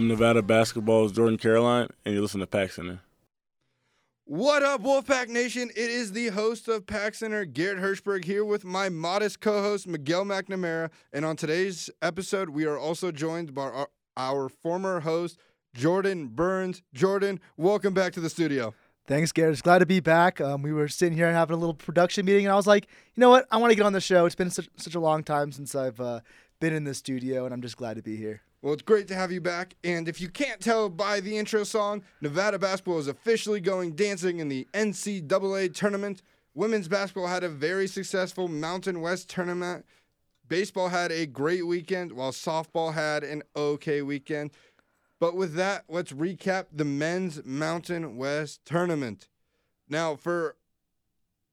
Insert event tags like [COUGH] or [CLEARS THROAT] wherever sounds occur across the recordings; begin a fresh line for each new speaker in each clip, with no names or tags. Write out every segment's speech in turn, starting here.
I'm Nevada basketball's Jordan Caroline, and you're listening to Pack Center.
What up, Wolfpack Nation? It is the host of Pack Center, Garrett Hirschberg, here with my modest co host, Miguel McNamara. And on today's episode, we are also joined by our, our former host, Jordan Burns. Jordan, welcome back to the studio.
Thanks, Garrett. It's glad to be back. Um, we were sitting here and having a little production meeting, and I was like, you know what? I want to get on the show. It's been such, such a long time since I've uh, been in the studio, and I'm just glad to be here.
Well, it's great to have you back. And if you can't tell by the intro song, Nevada basketball is officially going dancing in the NCAA tournament. Women's basketball had a very successful Mountain West tournament. Baseball had a great weekend, while softball had an okay weekend. But with that, let's recap the men's Mountain West tournament. Now, for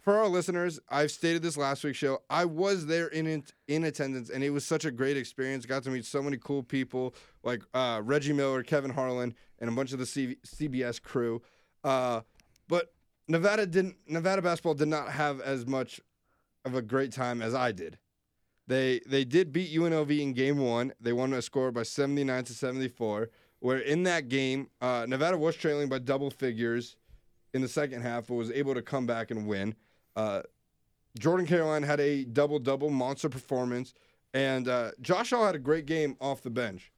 for our listeners, I've stated this last week's show. I was there in in attendance, and it was such a great experience. Got to meet so many cool people like uh, Reggie Miller, Kevin Harlan, and a bunch of the CBS crew. Uh, but Nevada didn't. Nevada basketball did not have as much of a great time as I did. They they did beat UNLV in game one. They won a score by 79 to 74. Where in that game, uh, Nevada was trailing by double figures in the second half, but was able to come back and win. Uh, Jordan Caroline had a double double monster performance, and uh, Josh Hall had a great game off the bench.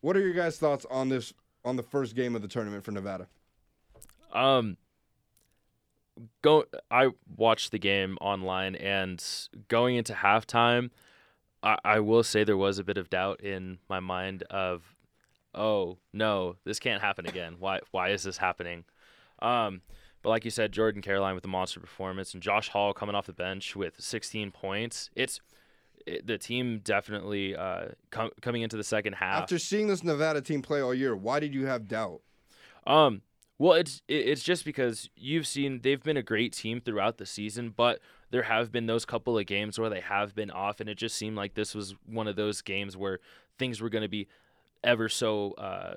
What are your guys' thoughts on this on the first game of the tournament for Nevada?
Um, go. I watched the game online, and going into halftime, I, I will say there was a bit of doubt in my mind of, oh no, this can't happen again. Why? Why is this happening? Um, but like you said, Jordan Caroline with the monster performance and Josh Hall coming off the bench with 16 points. It's it, the team definitely uh, com- coming into the second half.
After seeing this Nevada team play all year, why did you have doubt?
Um, well, it's it's just because you've seen they've been a great team throughout the season, but there have been those couple of games where they have been off, and it just seemed like this was one of those games where things were going to be ever so uh,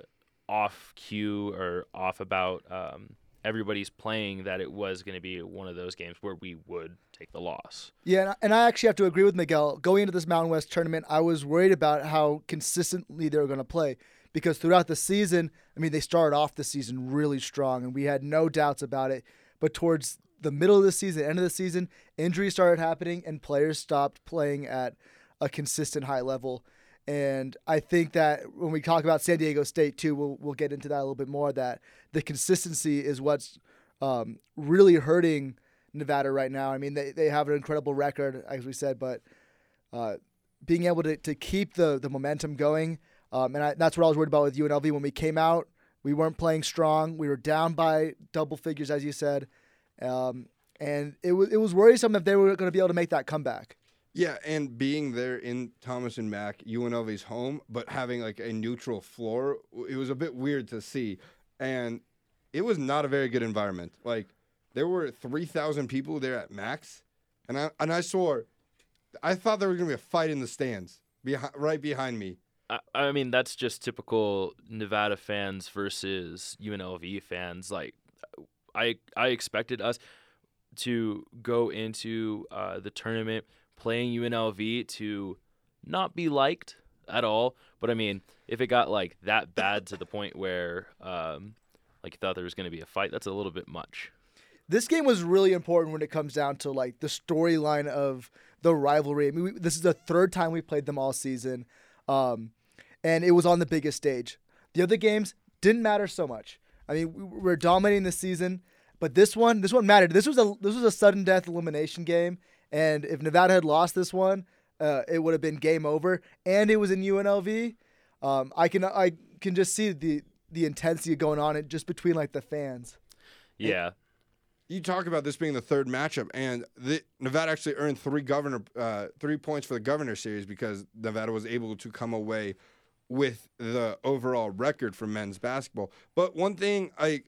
off cue or off about. Um, everybody's playing that it was going to be one of those games where we would take the loss.
Yeah, and I actually have to agree with Miguel. Going into this Mountain West tournament, I was worried about how consistently they were going to play because throughout the season, I mean, they started off the season really strong, and we had no doubts about it. But towards the middle of the season, end of the season, injuries started happening, and players stopped playing at a consistent high level. And I think that when we talk about San Diego State too, we'll we'll get into that a little bit more. That the consistency is what's um, really hurting Nevada right now. I mean, they, they have an incredible record, as we said, but uh, being able to, to keep the, the momentum going, um, and I, that's what I was worried about with UNLV when we came out. We weren't playing strong. We were down by double figures, as you said, um, and it was it was worrisome if they were going to be able to make that comeback.
Yeah, and being there in Thomas and Mack, UNLV's home, but having like a neutral floor, it was a bit weird to see. And it was not a very good environment. Like there were 3,000 people there at max, and I and I saw I thought there was going to be a fight in the stands behind right behind me.
I, I mean, that's just typical Nevada fans versus UNLV fans. Like I I expected us to go into uh, the tournament playing UNLV to not be liked at all. But I mean, if it got like that bad to the point where um, like you thought there was going to be a fight, that's a little bit much.
This game was really important when it comes down to like the storyline of the rivalry. I mean, we, this is the third time we played them all season, um, and it was on the biggest stage. The other games didn't matter so much. I mean, we were dominating the season, but this one, this one mattered. This was a this was a sudden death elimination game, and if Nevada had lost this one, uh, it would have been game over. And it was in UNLV. Um, I can I can just see the the intensity going on just between like the fans.
Yeah.
you talk about this being the third matchup, and the, Nevada actually earned three governor uh, three points for the governor series because Nevada was able to come away with the overall record for men's basketball. But one thing I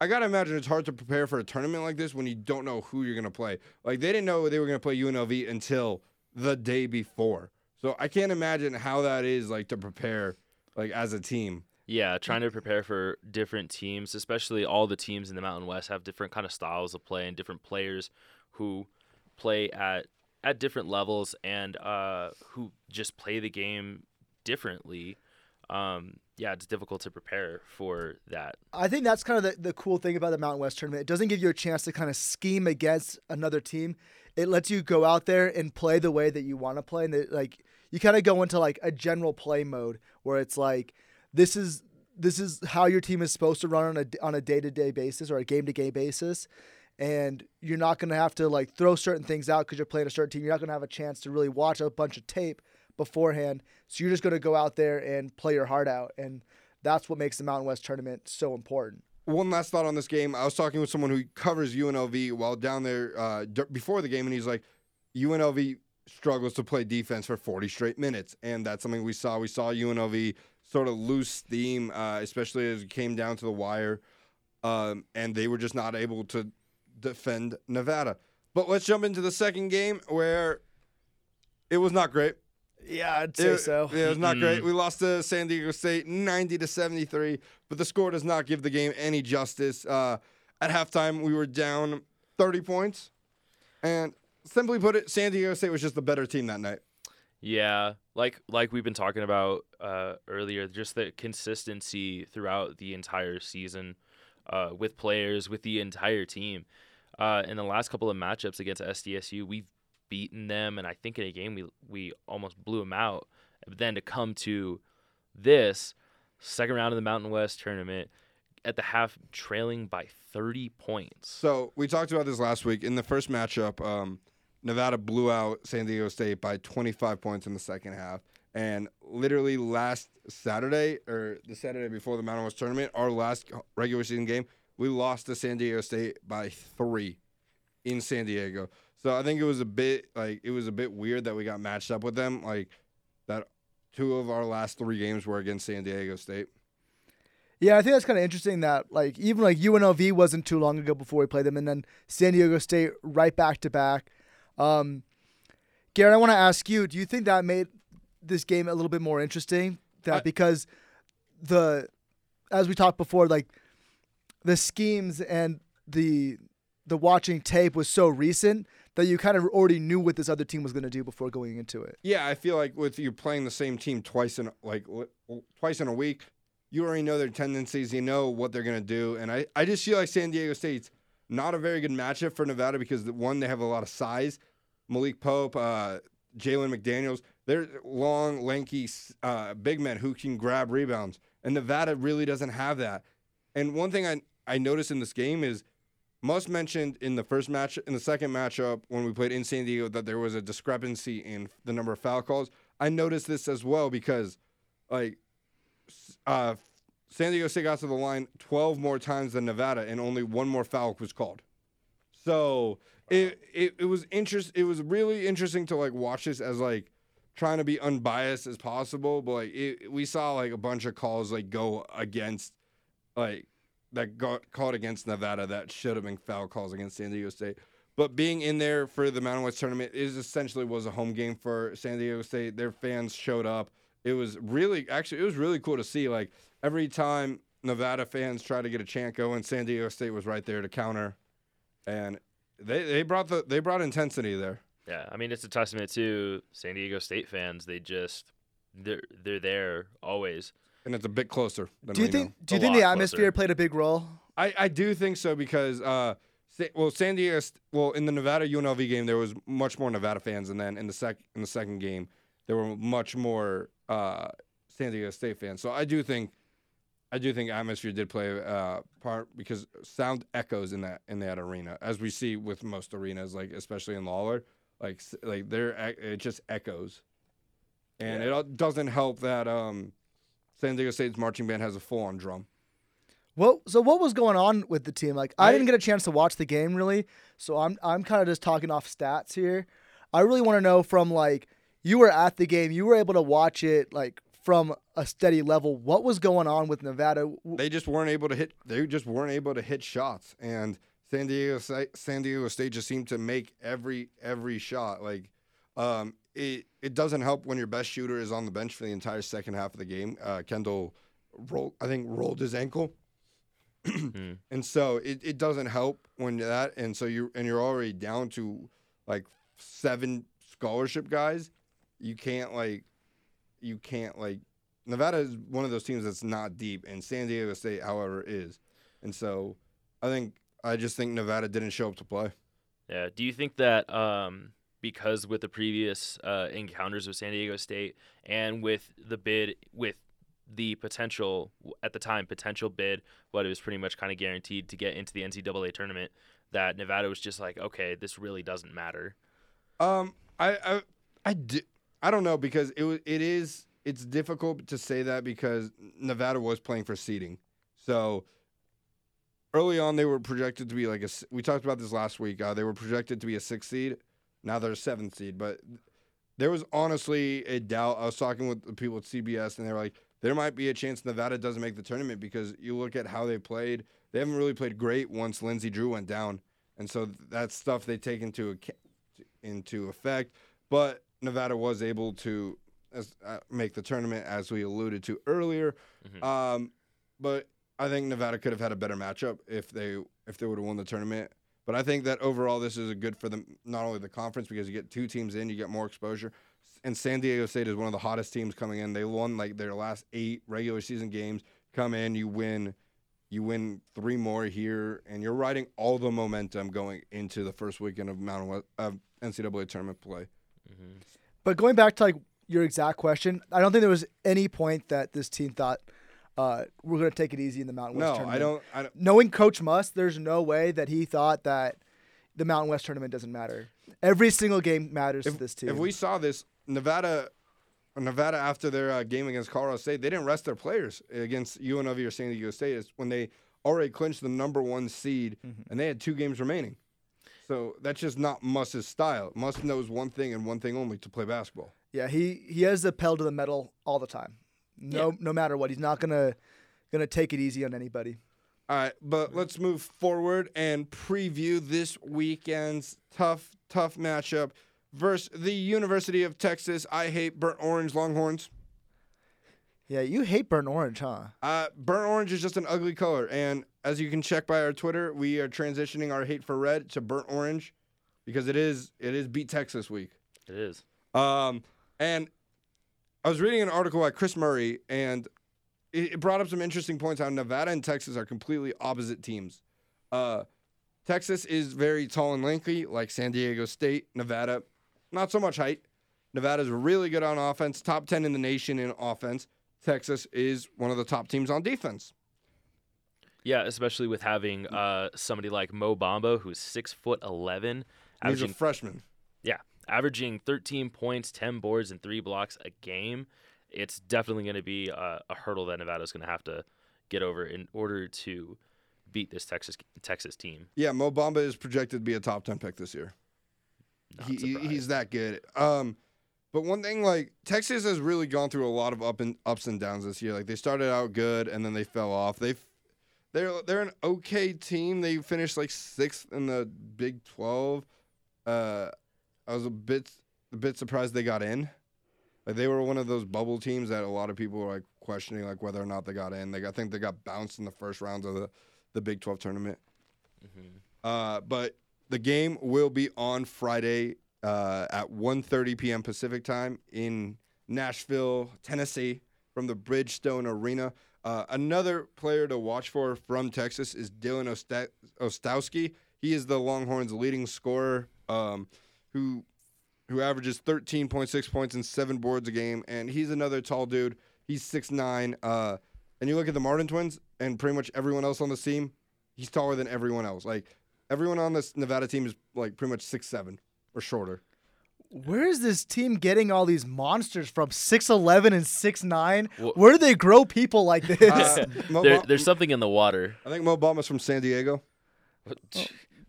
I gotta imagine it's hard to prepare for a tournament like this when you don't know who you're gonna play. Like they didn't know they were gonna play UNLV until the day before. So I can't imagine how that is like to prepare like as a team.
Yeah, trying to prepare for different teams, especially all the teams in the Mountain West have different kind of styles of play and different players who play at at different levels and uh, who just play the game differently. Um, yeah, it's difficult to prepare for that.
I think that's kind of the, the cool thing about the Mountain West tournament. It doesn't give you a chance to kind of scheme against another team. It lets you go out there and play the way that you want to play, and like you kind of go into like a general play mode where it's like this is this is how your team is supposed to run on a on a day to day basis or a game to game basis, and you're not going to have to like throw certain things out because you're playing a certain team. You're not going to have a chance to really watch a bunch of tape beforehand. So you're just going to go out there and play your heart out, and that's what makes the Mountain West tournament so important.
One last thought on this game. I was talking with someone who covers UNLV while down there uh, d- before the game, and he's like, UNLV struggles to play defense for 40 straight minutes, and that's something we saw. We saw UNLV sort of lose steam, uh, especially as it came down to the wire, um, and they were just not able to defend Nevada. But let's jump into the second game where it was not great.
Yeah, I'd say
It,
so.
it was not
Mm-mm.
great. We lost to San Diego State 90 to 73, but the score does not give the game any justice. Uh, at halftime, we were down 30 points. And simply put it, San Diego State was just the better team that night.
Yeah, like like we've been talking about uh, earlier, just the consistency throughout the entire season uh, with players, with the entire team. Uh, in the last couple of matchups against SDSU, we've beaten them, and I think in a game we we almost blew them out. But then to come to this second round of the Mountain West tournament at the half, trailing by 30 points.
So we talked about this last week. In the first matchup, um, Nevada blew out San Diego State by 25 points in the second half. And literally last Saturday, or the Saturday before the Mountain West tournament, our last regular season game, we lost to San Diego State by three in San Diego. So I think it was a bit like it was a bit weird that we got matched up with them. Like that, two of our last three games were against San Diego State.
Yeah, I think that's kind of interesting that like even like UNLV wasn't too long ago before we played them, and then San Diego State right back to back. Um, Garrett, I want to ask you: Do you think that made this game a little bit more interesting? That
I-
because the as we talked before, like the schemes and the the watching tape was so recent that you kind of already knew what this other team was going to do before going into it.
Yeah, I feel like with you playing the same team twice in like twice in a week, you already know their tendencies. You know what they're gonna do, and I I just feel like San Diego State's not a very good matchup for Nevada because one they have a lot of size. Malik Pope, uh, Jalen McDaniels, they're long, lanky, uh, big men who can grab rebounds, and Nevada really doesn't have that. And one thing I I noticed in this game is. Muss mentioned in the first match, in the second matchup when we played in San Diego, that there was a discrepancy in the number of foul calls. I noticed this as well because, like, uh, San Diego State got to the line 12 more times than Nevada, and only one more foul was called. So it, it it was interest. It was really interesting to like watch this as like trying to be unbiased as possible, but like it, we saw like a bunch of calls like go against like that got called against Nevada that should have been foul calls against San Diego State. But being in there for the Mountain West tournament is essentially was a home game for San Diego State. Their fans showed up. It was really actually it was really cool to see. Like every time Nevada fans tried to get a chant going, San Diego State was right there to counter, and they they brought the they brought intensity there.
Yeah, I mean it's a testament to San Diego State fans. They just they're they're there always.
And it's a bit closer than
Do you
Reno.
think? Do you
A
think the atmosphere
closer.
played a big role?
I, I do think so because uh, Sa- well San Diego St- well in the Nevada UNLV game there was much more Nevada fans and then in the sec in the second game there were much more uh, San Diego State fans. So I do think I do think atmosphere did play a uh, part because sound echoes in that in that arena as we see with most arenas like especially in Lawlor like like there it just echoes. And
Yeah.
it doesn't help that um, San Diego State's marching band has a full on drum.
Well, so what was going on with the team? Like, I,
I-
didn't get a chance to watch the game really, so I'm I'm kind of just talking off stats here. I really want to know from like you were at the game, you were able to watch it like from a steady level. What was going on with Nevada?
They just weren't able to hit. They just weren't able to hit shots, and San Diego San Diego State just seemed to make every every shot. Like, um, it it doesn't help when your best shooter is on the bench for the entire second half of the game. Uh, Kendall, I think rolled his ankle, [CLEARS THROAT]
Hmm.
and so it, it doesn't help when that. And so you and you're already down to like seven scholarship guys. You can't like, you can't like Nevada is one of those teams that's not deep, and San Diego State, however, is. And so, I think I just think Nevada didn't show up to play.
Yeah. Do you think that um, because with the previous uh, encounters with San Diego State and with the bid with the potential at the time potential bid, but it was pretty much kind of guaranteed to get into the NCAA tournament, that Nevada was just like, okay, this really doesn't matter.
Um, I I I, di- I don't know because it was it is it's difficult to say that because Nevada was playing for seeding, so early on they were projected to be like a. We talked about this last week. Uh, they were projected to be a six seed. Now they're a seventh seed, but there was honestly a doubt. I was talking with the people at CBS, and they were like, there might be a chance Nevada doesn't make the tournament because you look at how they played. They haven't really played great once Lindsey Drew went down, and so that's stuff they take into into effect. But Nevada was able to as, uh, make the tournament, as we alluded to earlier.
Mhm.
Um, but I think Nevada could have had a better matchup if they if they would have won the tournament. But I think that overall this is a good for them not only the conference because you get two teams in, you get more exposure. And San Diego State is one of the hottest teams coming in. They won like their last eight regular season games. Come in, you win, you win three more here, and you're riding all the momentum going into the first weekend of Mountain West of NCAA tournament play.
Mm-hmm.
But going back to like your exact question, I don't think there was any point that this team thought uh, we're going to take it easy in the Mountain West
No,
tournament.
I don't. I don't.
Knowing Coach Muss, there's no way that he thought that the Mountain West tournament doesn't matter. Every single game matters to this team.
If we saw this, Nevada, Nevada after their uh, game against Colorado State, they didn't rest their players against UNLV or San Diego State. It's when they already clinched the number one seed,
Mm-hmm.
and they had two games remaining. So that's just not Muss's style. Muss knows one thing and one thing only: to play basketball.
yeah, he he has the pedal to the metal all the time. No, no matter what, he's not gonna gonna take it easy on anybody.
All right, but let's move forward and preview this weekend's tough, tough matchup versus the University of Texas. I hate burnt orange Longhorns.
Yeah, you hate burnt orange, huh?
Uh, burnt orange is just an ugly color, and as you can check by our Twitter, we are transitioning our hate for red to burnt orange because it is it is beat Texas week.
It is.
Um, and I was reading an article by Chris Murray, and it, brought up some interesting points how Nevada and Texas are completely opposite teams. Uh, Texas is very tall and lanky, like San Diego State. Nevada, not so much height. Nevada's really good on offense, top 10 in the nation in offense. Texas is one of the top teams on defense.
Yeah, especially with having uh, somebody like Mo Bamba, who's six foot eleven,
He's a freshman.
yeah, averaging thirteen points, ten boards, and three blocks a game. It's definitely going to be a, a hurdle that Nevada's going to have to get over in order to beat this Texas Texas team.
Yeah, Mo Bamba is projected to be a top 10 pick this year. He- he's that good. Um, but one thing, like Texas has really gone through a lot of up and ups and downs this year. Like they started out good and then they fell off. They they're they're an okay team. They finished like sixth in the Big Twelve. Uh, I was a bit a bit surprised they got in. Like they were one of those bubble teams that a lot of people were like questioning like whether or not they got in. Like I think they got bounced in the first rounds of the the Big Twelve tournament.
Mhm.
Uh, but the game will be on Friday uh, at 1.30 p.m. Pacific time in Nashville, Tennessee, from the Bridgestone Arena. Uh, another player to watch for from Texas is Dylan Osta- Ostowski. He is the Longhorns' leading scorer, um, who who averages 13.6 points and seven boards a game, and he's another tall dude. He's 6'9". Uh, and you look at the Martin twins and pretty much everyone else on the team, he's taller than everyone else. Like everyone on this Nevada team is like pretty much six seven or shorter.
Where is this team getting all these monsters from? Six eleven and six nine.
Wha-
Where do they grow people like [LAUGHS] this?
Uh, [LAUGHS]
There,
Ba-
there's something in the water.
I think Mo Bamba's from San Diego. [LAUGHS]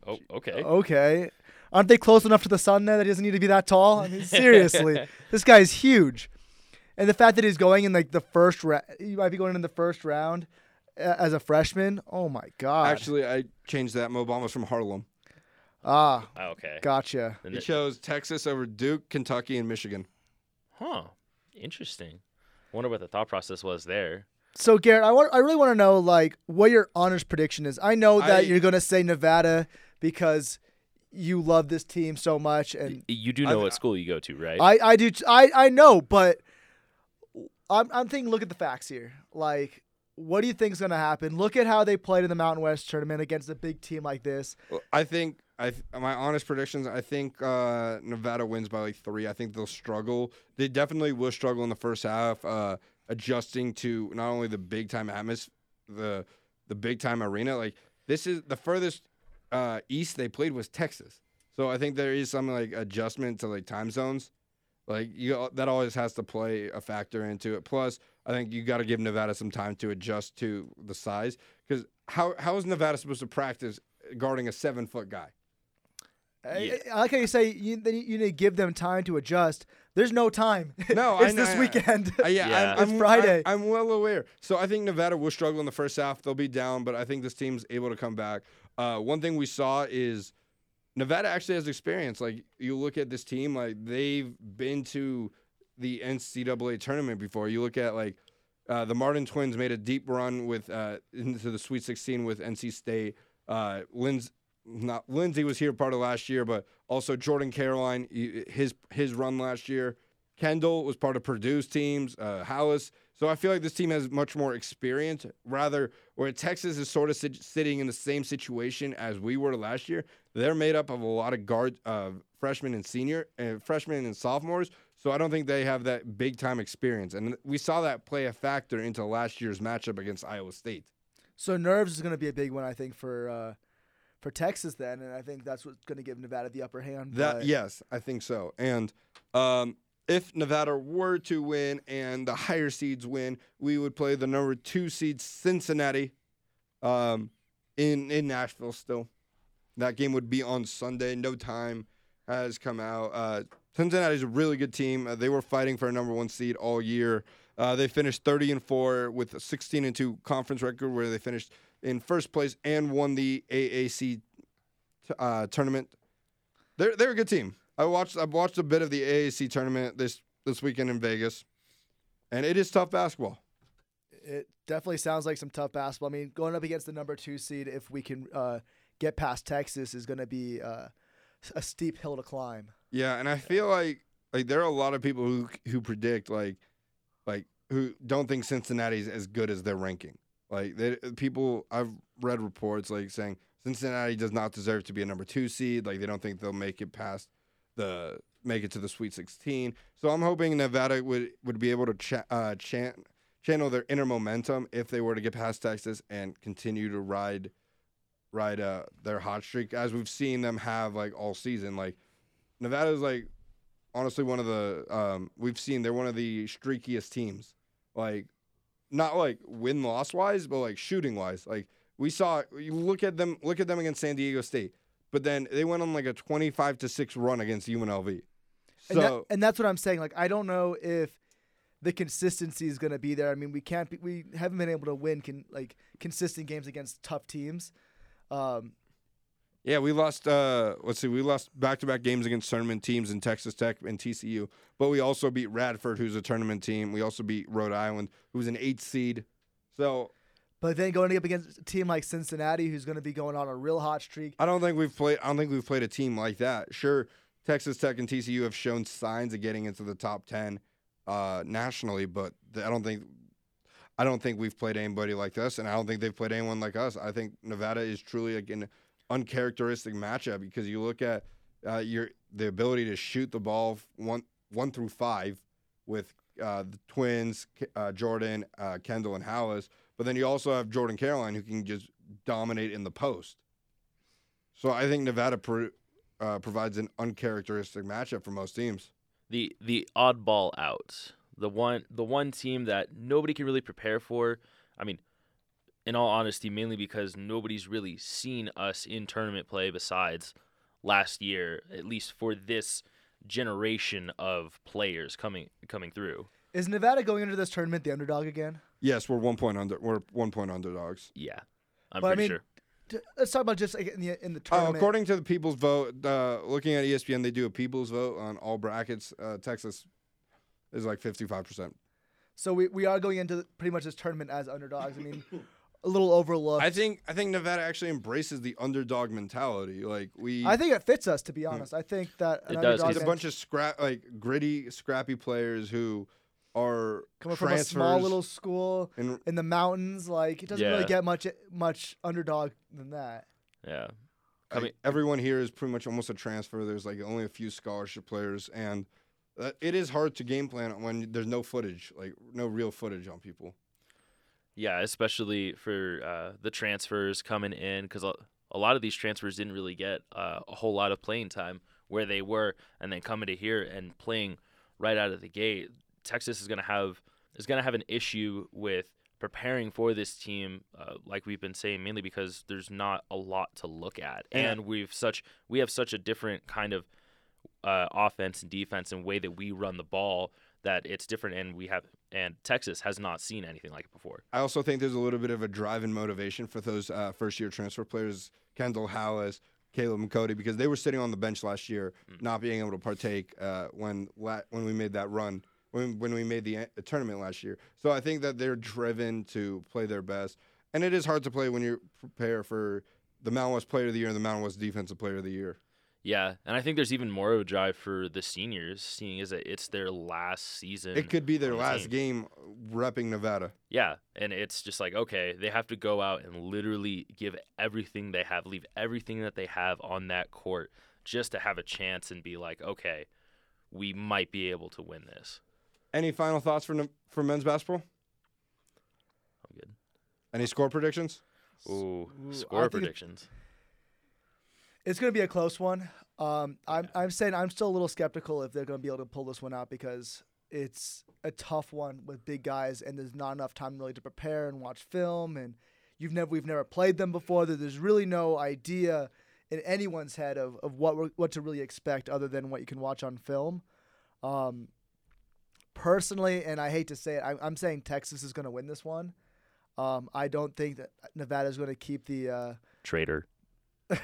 Oh, okay.
okay, aren't they close enough to the sun there that he doesn't need to be that tall? I mean, seriously, [LAUGHS] this guy's huge, and the fact that he's going in like the first round, he might be going in the first round uh, as a freshman. Oh my god!
Actually, I changed that. Mo Bamba's from Harlem.
ah,
Ah, okay.
gotcha.
Then
He chose Texas over Duke, Kentucky, and Michigan.
huh. Interesting. Wonder what the thought process was there.
So Garrett, I want I really want to know like what your honors prediction is. I know that
I-
you're gonna say Nevada because you love this team so much, and
You do know
I-
what school you go to, right?
I I do t- I I know, but I'm I'm thinking. Look at the facts here. Like, what do you think is going to happen? Look at how they played in the Mountain West tournament against a big team like this.
Well, I think I th- my honest predictions. I think uh, Nevada wins by like three. I think they'll struggle. They definitely will struggle in the first half, uh, adjusting to not only the big time atmosphere, the the big time arena. Like this is the furthest uh, east they played was Texas. So I think there is some like adjustment to like time zones. Like you, that always has to play a factor into it. Plus, I think you got to give Nevada some time to adjust to the size. Because how how is Nevada supposed to practice guarding a seven foot guy?
I, I like how you say you, you need to give them time to adjust. There's no time. [LAUGHS]
No, [LAUGHS]
it's
I-
this
I-
weekend.
Uh, yeah,
Yeah.
I'm,
It's
I'm,
Friday.
I, am well aware. So I think Nevada will struggle in the first half. They'll be down, but I think this team's able to come back. Uh, one thing we saw is Nevada actually has experience. Like you look at this team, like they've been to the NCAA tournament before. You look at like uh, the Martin twins made a deep run with uh, into the Sweet 16 with NC State. Uh, Linz, not Lindsey was here part of last year, but also Jordan Caroline, his his run last year. Kendall was part of Purdue's teams, uh. So I feel like this team has much more experience. Rather, where Texas is sort of sit- sitting in the same situation as we were last year. They're made up of a lot of guard uh, freshmen and senior, uh, freshmen and sophomores. So I don't think they have that big time experience, and we saw that play a factor into last year's matchup against Iowa State.
So nerves is going to be a big one, I think, for uh, for Texas then, and I think that's what's going to give Nevada the upper hand.
That yes, I think so. And um, if Nevada were to win and the higher seeds win, we would play the number two seed Cincinnati um, in in Nashville. Still, that game would be on Sunday. No time has come out. Uh, Cincinnati's a really good team. Uh, they were fighting for a number one seed all year. Uh, they finished 30 and four with a 16 and two conference record, where they finished in first place and won the AAC t- uh, tournament. They're they're a good team. I watched I watched a bit of the AAC tournament this this weekend in Vegas, and it is tough basketball.
It definitely sounds like some tough basketball. I mean, going up against the number two seed, if we can uh, get past Texas, is going to be uh, a steep hill to climb.
Yeah, and I feel like like there are a lot of people who who predict like like who don't think Cincinnati's as good as their ranking. Like they, people, I've read reports like saying Cincinnati does not deserve to be a number two seed. Like they don't think they'll make it past the make it to the Sweet 16. So I'm hoping Nevada would would be able to cha- uh, chan- channel their inner momentum if they were to get past Texas and continue to ride ride uh, their hot streak as we've seen them have like all season. Like Nevada is like honestly one of the um, we've seen they're one of the streakiest teams. Like not like win loss wise, but like shooting wise. Like we saw you look at them look at them against San Diego State. But then they went on like a 25 to 6 run against UNLV. So
And, that, and that's what I'm saying. Like, I don't know if the consistency is going to be there. I mean, we can't be, we haven't been able to win con, like consistent games against tough teams. Um,
Yeah, we lost. Uh, let's see, we lost back-to-back games against tournament teams in Texas Tech and TCU, but we also beat Radford, who's a tournament team. We also beat Rhode Island, who's an eight seed. So
but then going up against a team like Cincinnati, who's going to be going on a real hot streak.
I don't think we've played. I don't think we've played a team like that. Sure, Texas Tech and TCU have shown signs of getting into the top ten uh, nationally, but I don't think. I don't think we've played anybody like this, and I don't think they've played anyone like us. I think Nevada is truly like an uncharacteristic matchup because you look at uh, your the ability to shoot the ball one one through five with uh, the twins, uh, Jordan, uh, Kendall, and Hallice, but then you also have Jordan Caroline who can just dominate in the post. So I think Nevada pro- uh, provides an uncharacteristic matchup for most teams.
the the oddball out. The one the one team that nobody can really prepare for. I mean, in all honesty, mainly because nobody's really seen us in tournament play besides last year, at least for this generation of players coming coming through.
Is Nevada going into this tournament the underdog again?
Yes, we're one point under. We're one point underdogs.
Yeah. I'm
But I
pretty
mean,
sure.
D- Let's talk about just like in the in the
Uh,
tournament.
according to the People's Vote, uh, looking at ESPN, they do a People's Vote on all brackets. Uh, Texas is like fifty-five percent.
so we, we are going into pretty much this tournament as underdogs. I mean, [LAUGHS] a little overlooked.
I think I think Nevada actually embraces the underdog mentality. Like we,
I think it fits us to be honest. I think that an
It does,
underdog
it's a bunch of scrap, like gritty, scrappy players who are
Coming from a small little school
and
in the mountains, like it doesn't really get much much underdog than that.
Yeah.
like,
Coming-
everyone here is pretty much almost a transfer. There's like only a few scholarship players, and uh, it is hard to game plan when there's no footage, like no real footage on people.
Yeah, especially for uh, the transfers coming in, because a, a lot of these transfers didn't really get uh, a whole lot of playing time where they were, and then coming to here and playing right out of the gate. Texas is gonna have is gonna have an issue with preparing for this team, uh, like we've been saying, mainly because there's not a lot to look at,
Yeah.
and we've such we have such a different kind of uh, offense and defense and way that we run the ball that it's different, and we have and Texas has not seen anything like it before.
I also think there's a little bit of a drive and motivation for those uh, first year transfer players, Kendall Hallice, Caleb and Cody, because they were sitting on the bench last year,
Mm.
not being able to partake uh, when la- when we made that run, when when we made the uh, tournament last year. So I think that they're driven to play their best, and it is hard to play when you prepare for the Mountain West Player of the Year and the Mountain West Defensive Player of the Year.
Yeah, and I think there's even more of a drive for the seniors, seeing as it's their last season.
It could be their
the
last
team.
game repping Nevada.
Yeah, and it's just like okay, they have to go out and literally give everything they have, leave everything that they have on that court just to have a chance and be like, okay, we might be able to win this.
Any final thoughts for for men's basketball?
I'm good.
Any score predictions?
Ooh,
Ooh,
score
think
predictions.
It's going to be a close one. Um, I'm I'm saying I'm still a little skeptical if they're going to be able to pull this one out because it's a tough one with big guys and there's not enough time really to prepare and watch film and you've never we've never played them before. There- There's really no idea in anyone's head of, of what we're, what to really expect other than what you can watch on film. Um, personally, and I hate to say it, I, I'm saying Texas is going to win this one. Um, I don't think that Nevada is going to keep the. Uh,
Traitor. [LAUGHS]
I,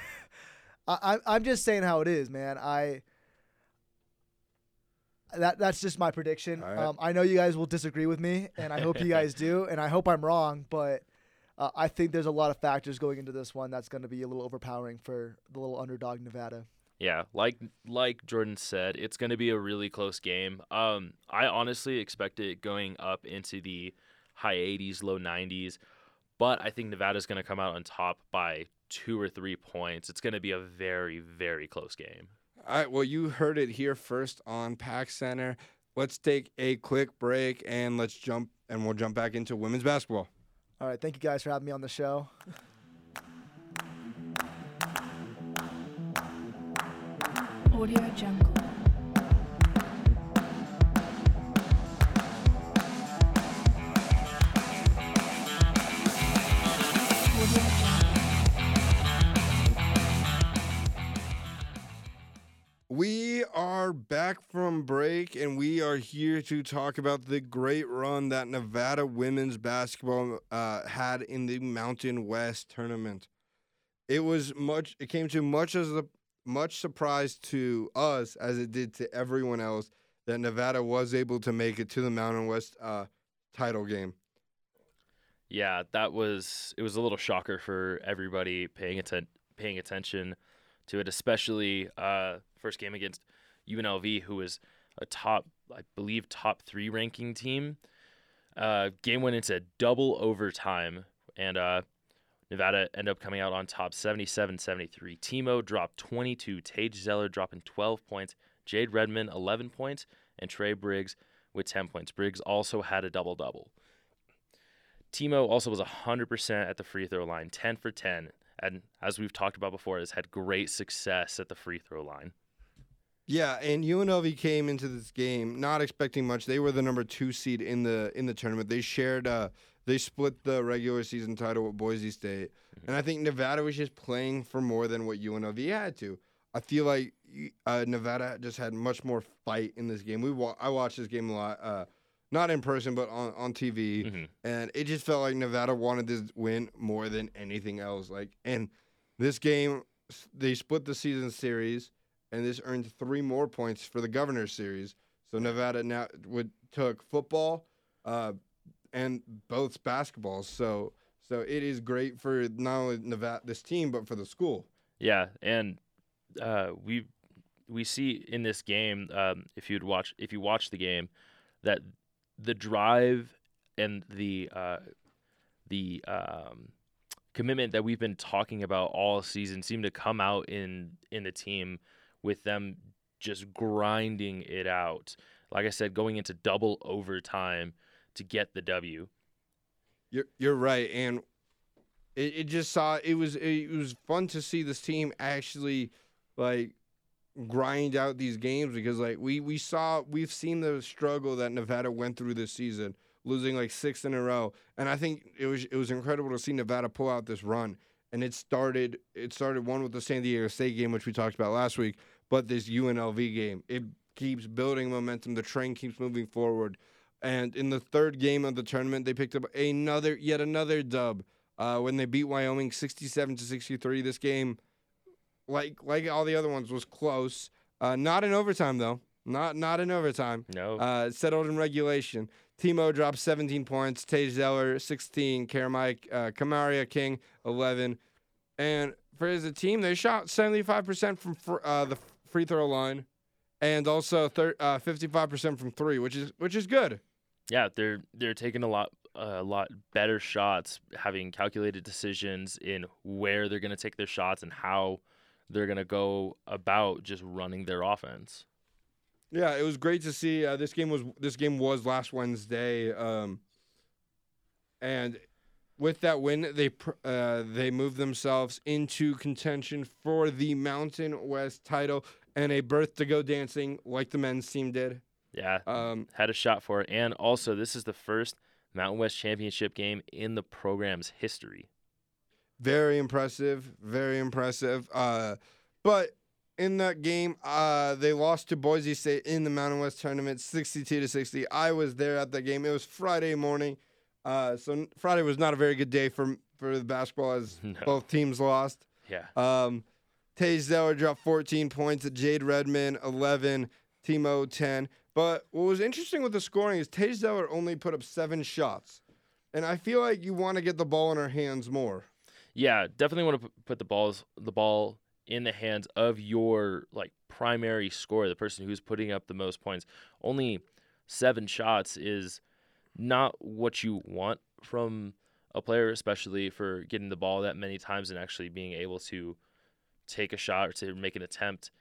I- I'm just saying how it is, man. I that that's just my prediction.
All right.
Um, I know you guys will disagree with me, and I hope you guys [LAUGHS] do, and I hope I'm wrong. But uh, I think there's a lot of factors going into this one that's going to be a little overpowering for the little underdog Nevada.
Yeah, like like Jordan said, it's going to be a really close game. Um, I honestly expect it going up into the high 80s, low 90s, but I think Nevada's going to come out on top by two or three points. It's going to be a very very close game.
All right. Well, you heard it here first on Pack Center. Let's take a quick break and let's jump and we'll jump back into women's basketball.
All right, thank you guys for having me on the show. [LAUGHS]
Audio Jungle.
We are back from break and we are here to talk about the great run that Nevada women's basketball uh, had in the Mountain West tournament. It was much. It came to much as a much surprise to us as it did to everyone else that Nevada was able to make it to the Mountain West uh, title game.
Yeah, that was it was a little shocker for everybody paying atten- paying attention to it, especially uh, first game against UNLV, who was a top, I believe, top three ranking team. Uh, game went into double overtime, and uh, Nevada ended up coming out on top 77-73. Timo dropped 22, Teige Zeller dropping 12 points, Jade Redmond 11 points, and Trey Briggs with 10 points. Briggs also had a double double. Timo also was 100% at the free throw line, 10 for 10. And as we've talked about before, has had great success at the free throw line.
Yeah, and UNLV came into this game not expecting much. They were the number two seed in the in the tournament. They shared, uh, they split the regular season title with Boise State, and I think Nevada was just playing for more than what UNLV had to. I feel like uh, Nevada just had much more fight in this game. We wa- I watched this game a lot, uh, not in person, but on on TV,
Mhm.
and it just felt like Nevada wanted this win more than anything else. Like, and this game, they split the season series and this earned three more points for the Governors Series. So Nevada now would took football, uh, and both basketballs. So so it is great for not only Nevada this team but for the school.
Yeah, and uh, we we see in this game, um, if you'd watch if you watch the game, that the drive and the uh, the um, commitment that we've been talking about all season seemed to come out in in the team with them just grinding it out. Like I said, going into double overtime to get the W.
You're you're right, and it, it just saw it was it was fun to see this team actually like grind out these games because like we we saw we've seen the struggle that Nevada went through this season, losing like six in a row, and I think it was it was incredible to see Nevada pull out this run. And it started it started one with the San Diego State game, which we talked about last week, but this UNLV game it keeps building momentum. The train keeps moving forward. And in the third game of the tournament, they picked up another, yet another dub uh, when they beat Wyoming 67 to 63. This game, like like all the other ones, was close. Uh, not in overtime though. Not not in overtime.
No.
Uh, settled in regulation. Timo dropped 17 points. Teige Zeller 16. Karamai, uh, Kamaria King 11. And for as a team, they shot 75% from fr- uh, the free throw line, and also thir- uh, 55% from three, which is which is good.
yeah, they're they're taking a lot a lot better shots, having calculated decisions in where they're going to take their shots and how they're going to go about just running their offense.
Yeah, it was great to see. Uh, this game was this game was last Wednesday, um, and with that win, they pr- uh, they moved themselves into contention for the Mountain West title and a berth to go dancing like the men's team did.
Yeah,
Um,
had a shot for it, and also this is the first Mountain West championship game in the program's history.
very impressive, very impressive. Uh, but in that game, uh, they lost to Boise State in the Mountain West tournament, sixty-two to sixty. I was there at that game. It was Friday morning, uh, so Friday was not a very good day for for the basketball as [LAUGHS]
No.
both teams lost.
Yeah,
Um, Teige Zeller dropped 14 points. Jade Redmond 11, Timo 10. But what was interesting with the scoring is Teige Zeller only put up seven shots, and I feel like you want to get the ball in our hands more.
yeah, definitely want to put the balls the ball in the hands of your like primary scorer, the person who's putting up the most points. Only seven shots is not what you want from a player, especially for getting the ball that many times and actually being able to take a shot or to make an attempt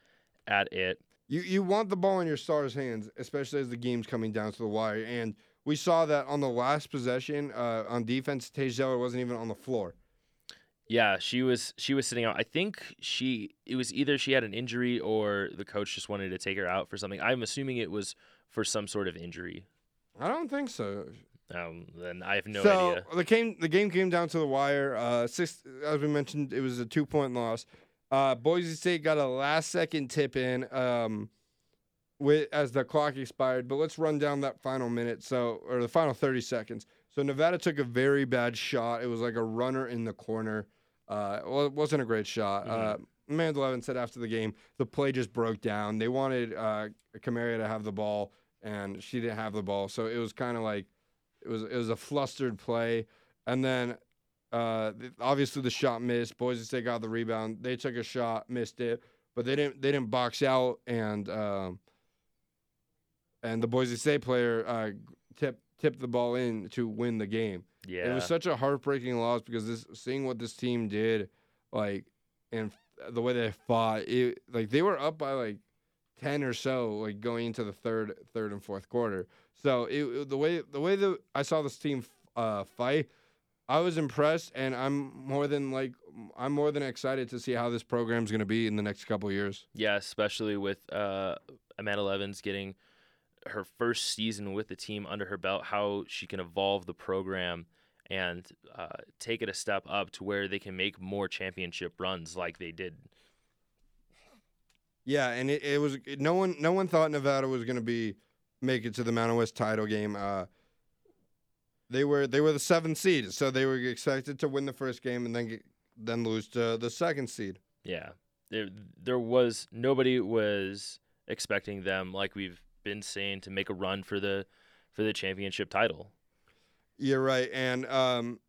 at it.
You you want the ball in your stars' hands, especially as the game's coming down to the wire. And we saw that on the last possession uh, on defense, Teige Zeller wasn't even on the floor.
Yeah, she was she was sitting out. I think she it was either she had an injury or the coach just wanted to take her out for something. I'm assuming it was for some sort of injury.
I don't think so.
Um, then I have no
so
idea.
the game the game came down to the wire. Uh, six, as we mentioned, it was a two point loss. Uh, Boise State got a last second tip in um, with as the clock expired. But let's run down that final minute. So or the final thirty seconds. So Nevada took a very bad shot. It was like a runner in the corner. Uh, well, it wasn't a great shot. Uh, Amanda Levin said after the game, the play just broke down. They wanted uh, Kamaria to have the ball, and she didn't have the ball. So it was kind of like it was it was a flustered play, and then uh, obviously the shot missed. Boise State got the rebound. They took a shot, missed it, but they didn't they didn't box out, and um, and the Boise State player uh, tipped tipped the ball in to win the game.
Yeah,
It was such a heartbreaking loss because this seeing what this team did, like, and the way they fought, it like they were up by like ten or so, like going into the third, third and fourth quarter. So it, the way the way that I saw this team uh, fight, I was impressed, and I'm more than like I'm more than excited to see how this program's going to be in the next couple years.
yeah, especially with uh, Amanda Levens getting her first season with the team under her belt, how she can evolve the program and uh, take it a step up to where they can make more championship runs like they did.
Yeah, and it, it was it- no one no one thought Nevada was going to be make it to the Mountain West title game. Uh, they were they were the seventh seed, so they were expected to win the first game and then get, then lose to the second seed.
Yeah, there there was nobody was expecting them like we've been saying to make a run for the for the championship title.
You're right, and um,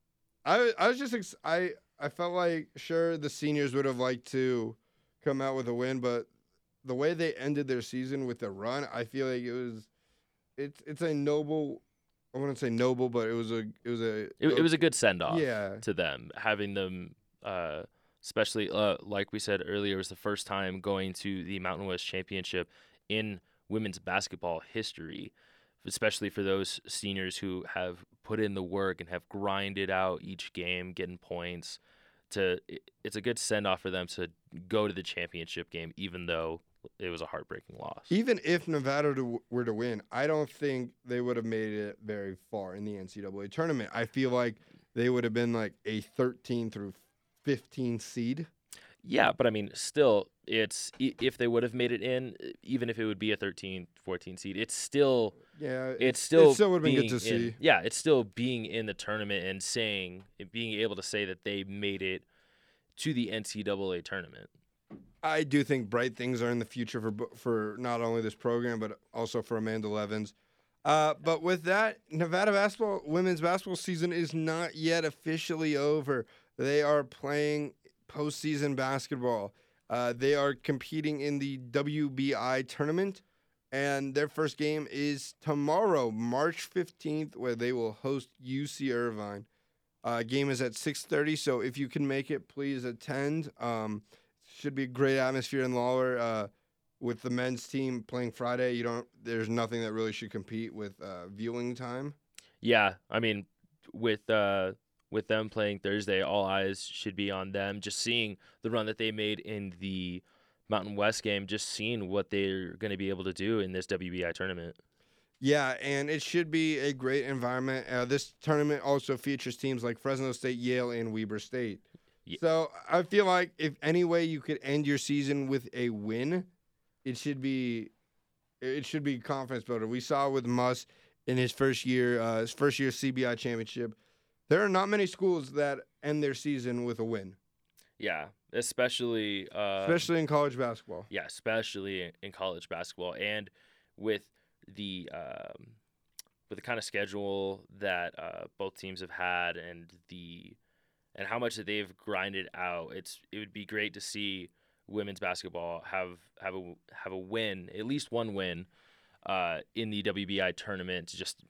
I I was just ex- I I felt like sure the seniors would have liked to come out with a win, but the way they ended their season with a run, I feel like it was it's it's a noble I wouldn't say noble, but it was a it was a
It, it was a good send off
yeah
to them, having them, uh, especially uh, like we said earlier, it was the first time going to the Mountain West Championship in women's basketball history, especially for those seniors who have put in the work and have grinded out each game, getting points. To it's a good send off for them to go to the championship game, even though it was a heartbreaking loss.
Even if Nevada to, were to win, I don't think they would have made it very far in the NCAA tournament. I feel like they would have been like a 13 through 15 seed.
Yeah, but I mean, still, it's if they would have made it in, even if it would be a 13, 14 seed, it's still
Yeah,
it's still
it still would have been good to
in-
see.
Yeah, it's still being in the tournament and saying being able to say that they made it to the NCAA tournament.
I do think bright things are in the future for for not only this program but also for Amanda Levens. Uh, but with that, Nevada basketball women's basketball season is not yet officially over. They are playing postseason basketball. Uh, they are competing in the WBI tournament, and their first game is tomorrow, March fifteenth, where they will host UC Irvine. Uh, game is at six thirty, so if you can make it, please attend. Um, should be a great atmosphere in Lawlor. Uh, with the men's team playing Friday, you don't. There's nothing that really should compete with uh, viewing time.
Yeah, I mean, with uh, with them playing Thursday, all eyes should be on them. Just seeing the run that they made in the Mountain West game, just seeing what they're going to be able to do in this WBI tournament.
Yeah, and it should be a great environment. Uh, this tournament also features teams like Fresno State, Yale, and Weber State.
Ye-
So I feel like if any way you could end your season with a win, it should be it should be confidence builder. We saw with Muss in his first year, uh, his first year CBI championship. There are not many schools that end their season with a win,
Yeah, especially uh,
especially in college basketball.
yeah, especially in- in college basketball and with the um, with the kind of schedule that uh, both teams have had and the and how much that they've grinded out. It's it would be great to see women's basketball have have a have a win, at least one win, uh, in the WBI tournament. Just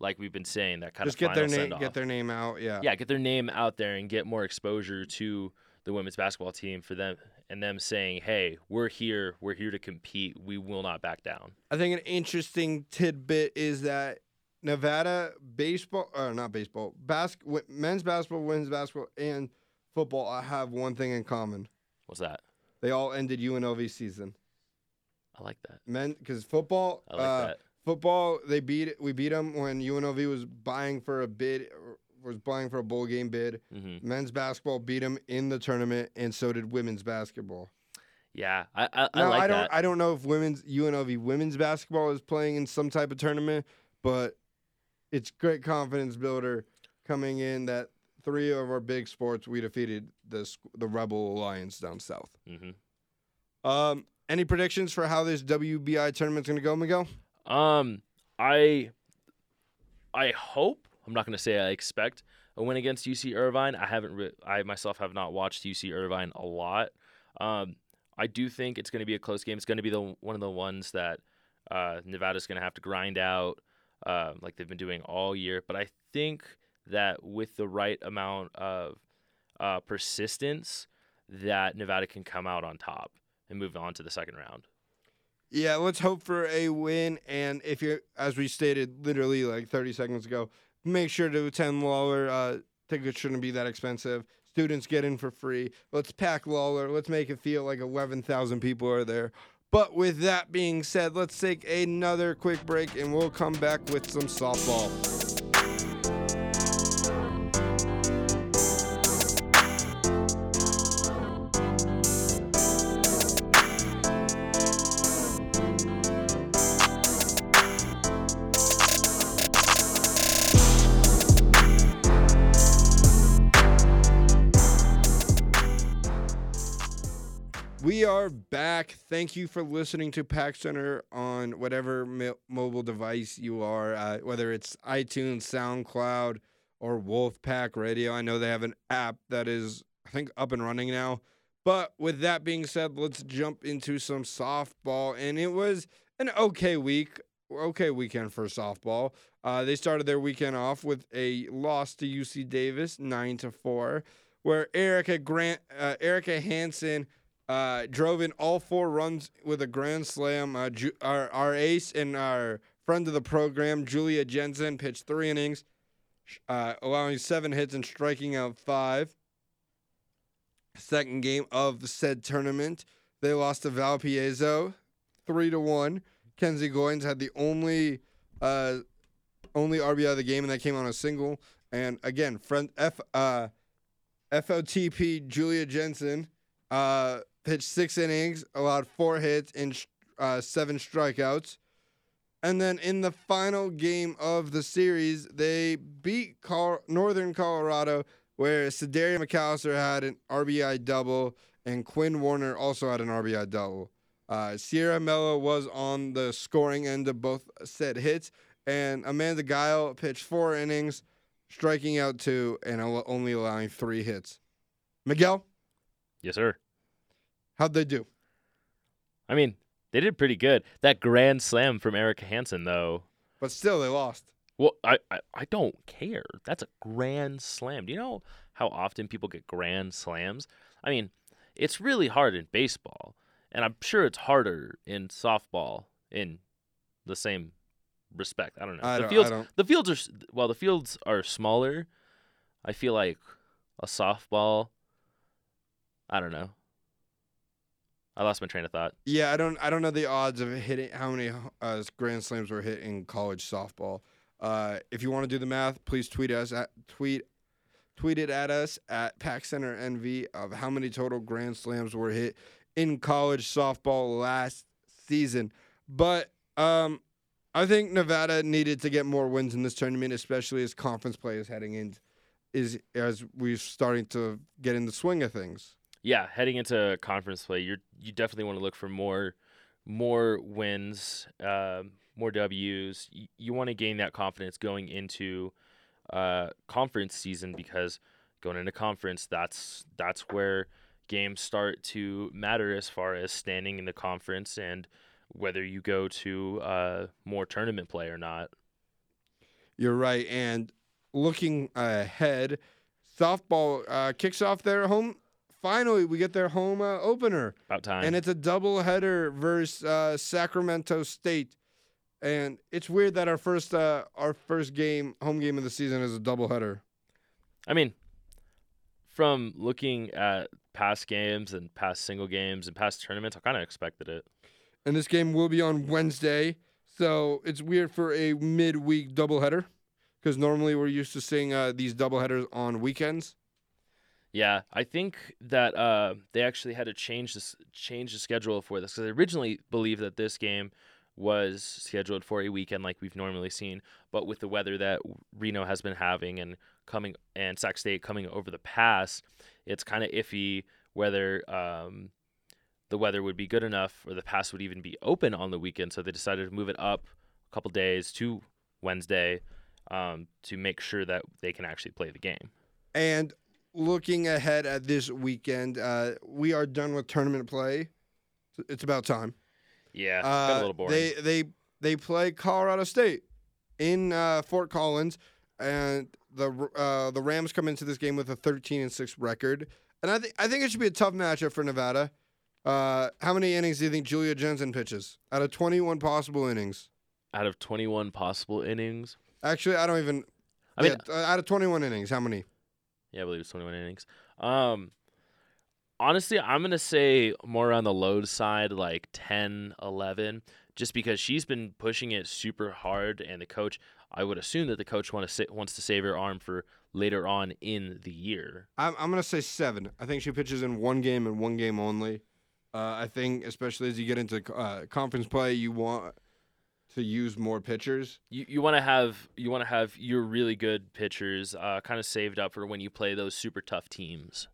like we've been saying, that kind
Just
of
get their name, get their name out. Yeah.
yeah, get their name out there and get more exposure to the women's basketball team for them and them saying, "Hey, we're here. We're here to compete. We will not back down."
I think an interesting tidbit is that Nevada baseball, or not baseball, bas- men's basketball, women's basketball, and football all have one thing in common.
What's that?
They all ended UNLV season.
I like that.
Men, because football,
I like
uh,
that.
football, they beat we beat them when UNLV was buying for a bid, was buying for a bowl game bid.
hmm
Men's basketball beat them in the tournament, and so did women's basketball.
Yeah, I I, I like
I don't
that.
I don't know if women's UNLV women's basketball is playing in some type of tournament, but it's great confidence builder coming in that three of our big sports we defeated the the Rebel Alliance down south.
hmm
Um, any predictions for how this WBI tournament's gonna go, Miguel?
Um, I I hope I'm not going to say I expect a win against UC Irvine. I haven't. Re- I myself have not watched UC Irvine a lot. Um, I do think it's going to be a close game. It's going to be the one of the ones that uh, Nevada's going to have to grind out, uh, like they've been doing all year. But I think that with the right amount of uh, persistence, that Nevada can come out on top and move on to the second round.
Yeah, let's hope for a win. And if you're, as we stated literally like 30 seconds ago, make sure to attend Lawlor. Uh, tickets shouldn't be that expensive. Students get in for free. Let's pack Lawlor. Let's make it feel like 11,000 people are there. But with that being said, let's take another quick break and we'll come back with some softball. Are back. Thank you for listening to Pack Center on whatever mo- mobile device you are, uh, whether it's iTunes, SoundCloud, or Wolfpack Radio. I know they have an app that is, I think, up and running now. But with that being said, let's jump into some softball. And it was an okay week. okay weekend for softball. Uh, they started their weekend off with a loss to UC Davis, nine to four, where Erica Grant, uh, Erica Hansen uh, drove in all four runs with a grand slam. Uh, Ju- our, our ace and our friend of the program, Julia Jensen, pitched three innings, uh, allowing seven hits and striking out five. Second game of the said tournament, they lost to Valparaiso, three to one. Kenzie Goins had the only uh, only RBI of the game, and that came on a single. And again, friend F uh, FOTP Julia Jensen uh, pitched six innings, allowed four hits and uh, seven strikeouts. And then in the final game of the series, they beat Col- Northern Colorado, where Sedaria McAllister had an RBI double and Quinn Warner also had an RBI double. Uh, Sierra Mello was on the scoring end of both set hits, and Amanda Guile pitched four innings, striking out two and only allowing three hits. Miguel,
Yes, sir.
How'd they do?
I mean, they did pretty good. That grand slam from Erica Hansen, though.
But still, they lost.
Well, I, I, I don't care. That's a grand slam. Do you know how often people get grand slams? I mean, it's really hard in baseball, and I'm sure it's harder in softball in the same respect. I don't know.
I
the
don't-
fields the fields are well, the fields are smaller. I feel like a softball. I don't know. I lost my train of thought.
Yeah, I don't. I don't know the odds of hitting how many uh, grand slams were hit in college softball. Uh, if you want to do the math, please tweet us at tweet tweet it at us at Pack Center NV of how many total grand slams were hit in college softball last season. But um, I think Nevada needed to get more wins in this tournament, especially as conference play is heading in, is as we're starting to get in the swing of things.
Yeah, heading into conference play, you're you definitely want to look for more more wins, um, more W's. You, you want to gain that confidence going into uh, conference season because going into conference, that's that's where games start to matter as far as standing in the conference and whether you go to uh, more tournament play or not.
You're right. And looking ahead, softball uh, kicks off their home. Finally, we get their home uh, opener,
About time.
and it's a doubleheader versus uh, Sacramento State. And it's weird that our first uh, our first game, home game of the season, is a doubleheader.
I mean, from looking at past games and past single games and past tournaments, I kind of expected it.
And this game will be on Wednesday, so it's weird for a midweek doubleheader because normally we're used to seeing uh, these doubleheaders on weekends.
Yeah, I think that uh, they actually had to change this change the schedule for this because they originally believed that this game was scheduled for a weekend like we've normally seen, but with the weather that Reno has been having and coming and Sac State coming over the pass, it's kind of iffy whether um, the weather would be good enough or the pass would even be open on the weekend. So they decided to move it up a couple days to Wednesday um, to make sure that they can actually play the game.
And looking ahead at this weekend, uh, we are done with tournament play. It's about time.
Yeah,
Uh,
a little boring.
They they they play Colorado State in uh, Fort Collins, and the uh, the Rams come into this game with a 13 and six record. And I think I think it should be a tough matchup for Nevada. Uh, how many innings do you think Julia Jensen pitches out of 21 possible innings?
out of 21 possible innings.
Actually, I don't even.
I mean,
yeah, uh, out of 21 innings, how many?
Yeah, I believe it's 21 innings. Um, honestly, I'm gonna say more on the load side, like 10, 11, just because she's been pushing it super hard, and the coach. I would assume that the coach want to wants to save her arm for later on in the year.
I'm, I'm gonna say seven. I think she pitches in one game and one game only. Uh, I think, especially as you get into uh, conference play, you want to use more pitchers.
You you want to have you want to have your really good pitchers uh, kind of saved up for when you play those super tough teams.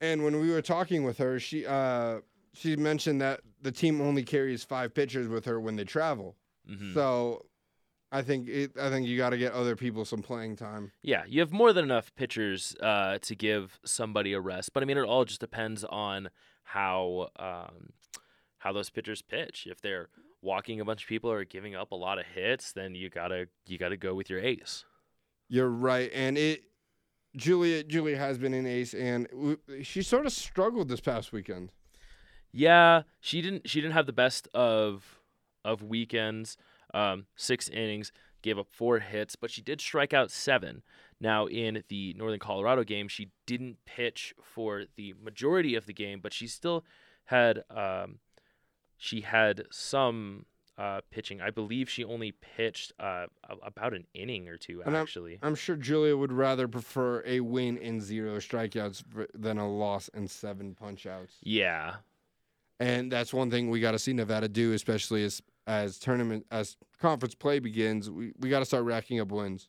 And when we were talking with her, she uh, she mentioned that the team only carries five pitchers with her when they travel.
Mhm.
So, I think it, I think you got to get other people some playing time.
Yeah, you have more than enough pitchers uh, to give somebody a rest, but I mean, it all just depends on how um, how those pitchers pitch. If they're walking a bunch of people or giving up a lot of hits, then you gotta you gotta go with your ace.
You're right, and it. Julia Julia has been in ace, and she sort of struggled this past weekend.
Yeah, she didn't she didn't have the best of of weekends. Um, six innings, gave up four hits, but she did strike out seven. Now in the Northern Colorado game, she didn't pitch for the majority of the game, but she still had um, she had some uh, pitching. I believe she only pitched uh, about an inning or two
And I'm-
actually.
I'm sure Julia would rather prefer a win in zero strikeouts than a loss in seven punchouts.
yeah,
And that's one thing we got to see Nevada do, especially as as tournament as conference play begins. We we got to start racking up wins.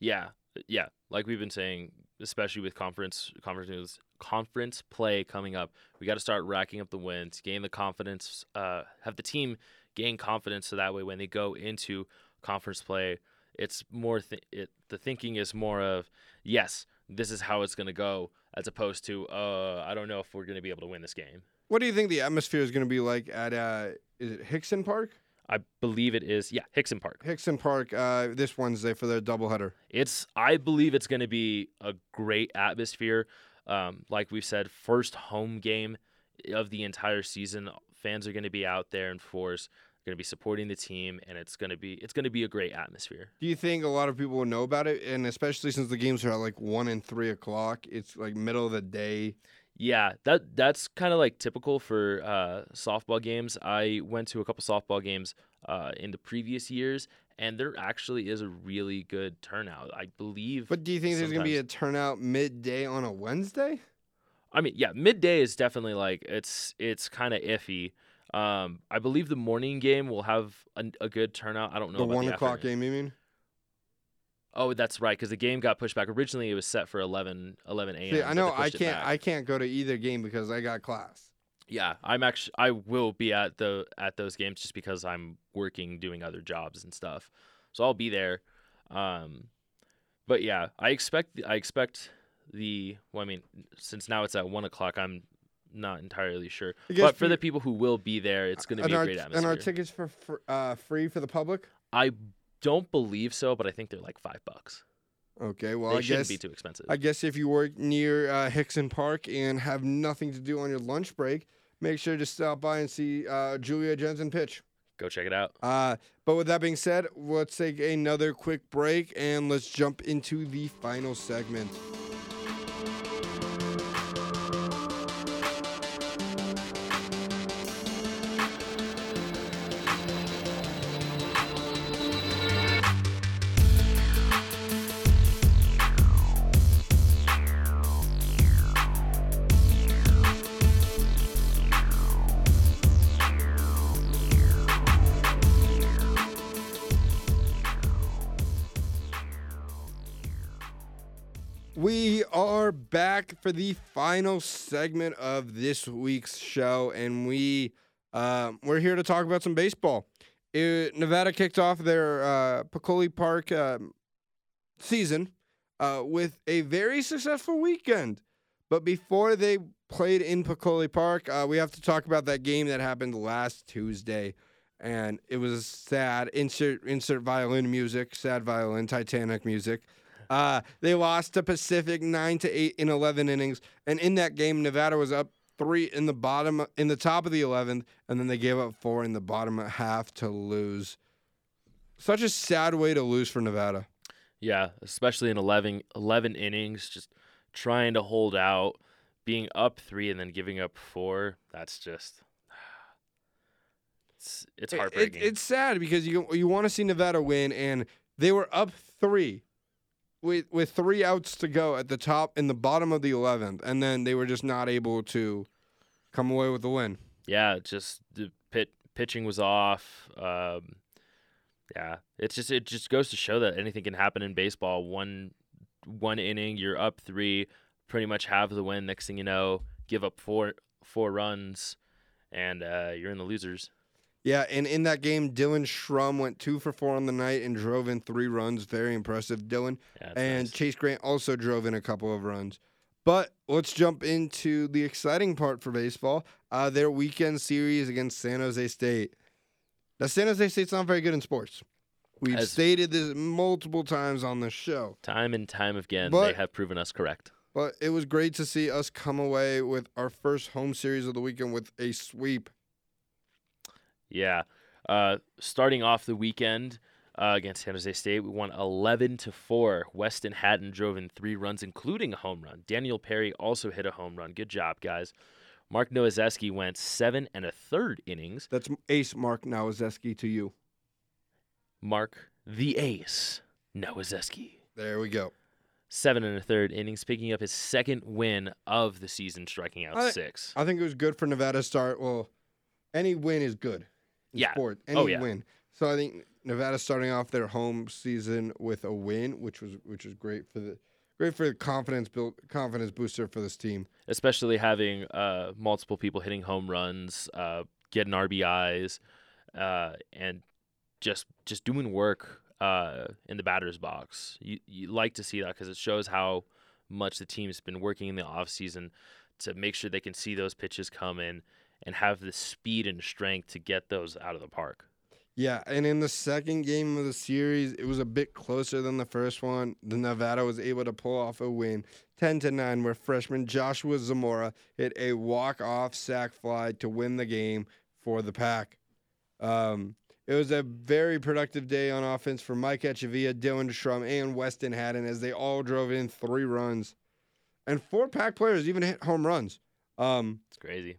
Yeah, yeah. Like we've been saying, especially with conference conference conference play coming up, we got to start racking up the wins, gain the confidence, uh, have the team gain confidence, so that way when they go into conference play, it's more th- it, the thinking is more of yes, this is how it's gonna go, as opposed to uh, I don't know if we're gonna be able to win this game.
What do you think the atmosphere is going to be like at uh, is it Hixson Park?
I believe it is yeah Hixson Park.
Hixson Park uh, this Wednesday for their doubleheader.
It's I believe it's going to be a great atmosphere. Um, like we've said, first home game of the entire season. Fans are going to be out there in force, going to be supporting the team, and it's going to be it's going to be a great atmosphere.
Do you think a lot of people will know about it? And especially since the games are at like one and three o'clock, it's like middle of the day.
Yeah, that that's kind of like typical for uh, softball games. I went to a couple softball games uh, in the previous years, and there actually is a really good turnout. I believe.
But do you think there's going to be a turnout midday on a Wednesday?
I mean, yeah, midday is definitely like it's it's kind of iffy. Um, I believe the morning game will have a, a good turnout. I don't know
The
about
one
the
o'clock
afternoon.
game, you mean?
Oh, that's right, because the game got pushed back. Originally, it was set for 11, 11 a.m.
See, I know I can't. I can't go to either game because I got class.
Yeah, I'm actually I will be at the at those games just because I'm working doing other jobs and stuff. So I'll be there. Um but yeah, I expect I expect the well I mean since now it's at one o'clock I'm not entirely sure. But for the people who will be there, it's going to be a
our,
great
And
atmosphere.
our tickets for fr- uh, free for the public.
I don't believe so, but I think they're like five bucks.
Okay, well
they
I
shouldn't
guess
be too expensive.
I guess if you work near uh, Hixson Park and have nothing to do on your lunch break, make sure to stop by and see uh, Julia Jensen pitch.
Go check it out.
Uh, but with that being said, let's take another quick break and let's jump into the final segment. Back for the final segment of this week's show, and we um, we're here to talk about some baseball. It- Nevada kicked off their uh, Park um, season uh, with a very successful weekend. But before they played in Peccole Park, uh, we have to talk about that game that happened last Tuesday, and it was sad. Insert insert violin music, sad violin, Titanic music. Uh, they lost to Pacific nine to eight in eleven innings, and in that game, Nevada was up three in the bottom, in the top of the eleventh, and then they gave up four in the bottom half to lose. Such a sad way to lose for Nevada.
Yeah, especially in 11, 11 innings, just trying to hold out, being up three and then giving up four. That's just [SIGHS] it's it's
It- it-
heartbreaking.
it's sad because you you want to see Nevada win, and they were up three with with three outs to go at the top in the bottom of the eleventh, and then they were just not able to come away with the win.
yeah, just the pit pitching was off. Um, yeah, it's just it just goes to show that anything can happen in baseball. One one inning, you're up three, pretty much have the win. Next thing you know, give up four four runs, and uh, you're in the losers.
Yeah, and in that game, Dillan Shrum went two for four on the night and drove in three runs. Very impressive, Dylan.
Yeah,
and
nice.
Chase Grant also drove in a couple of runs. But let's jump into the exciting part for baseball. Uh, their weekend series against San Jose State. Now, San Jose State's not very good in sports. We've
As-
stated this multiple times on the show,
Time and time again,
But-
they have proven us correct.
but it was great to see us come away with our first home series of the weekend with a sweep.
Yeah. Uh, starting off the weekend uh, against San Jose State, we won 11 to 4. Weston Hatton drove in three runs, including a home run. Daniel Perry also hit a home run. Good job, guys. Mark Nowaczewski went seven and a third innings.
That's Ace Mark Nowaczewski to you.
Mark the ace, Nowaczewski.
There we go.
Seven and a third innings, picking up his second win of the season, striking out
I-
six.
I think it was good for Nevada to start. Well, any win is good in
Yeah.
sport. Any
Oh, yeah.
win. So I think Nevada starting off their home season with a win, which was which was great for the great for the confidence build confidence booster for this team.
especially having uh, multiple people hitting home runs, uh, getting RBIs, uh, and just just doing work uh, in the batter's box. You you like to see that because it shows how much the team's been working in the off season to make sure they can see those pitches come in and have the speed and strength to get those out of the park.
Yeah, and in the second game of the series, it was a bit closer than the first one. The Nevada was able to pull off a win, ten to nine, where freshman Joshua Zamora hit a walk-off sac fly to win the game for the Pack. Um, it was a very productive day on offense for Mike Echavia, Dillan Shrum, and Weston Haddon as they all drove in three runs, and four Pack players even hit home runs. Um,
It's crazy.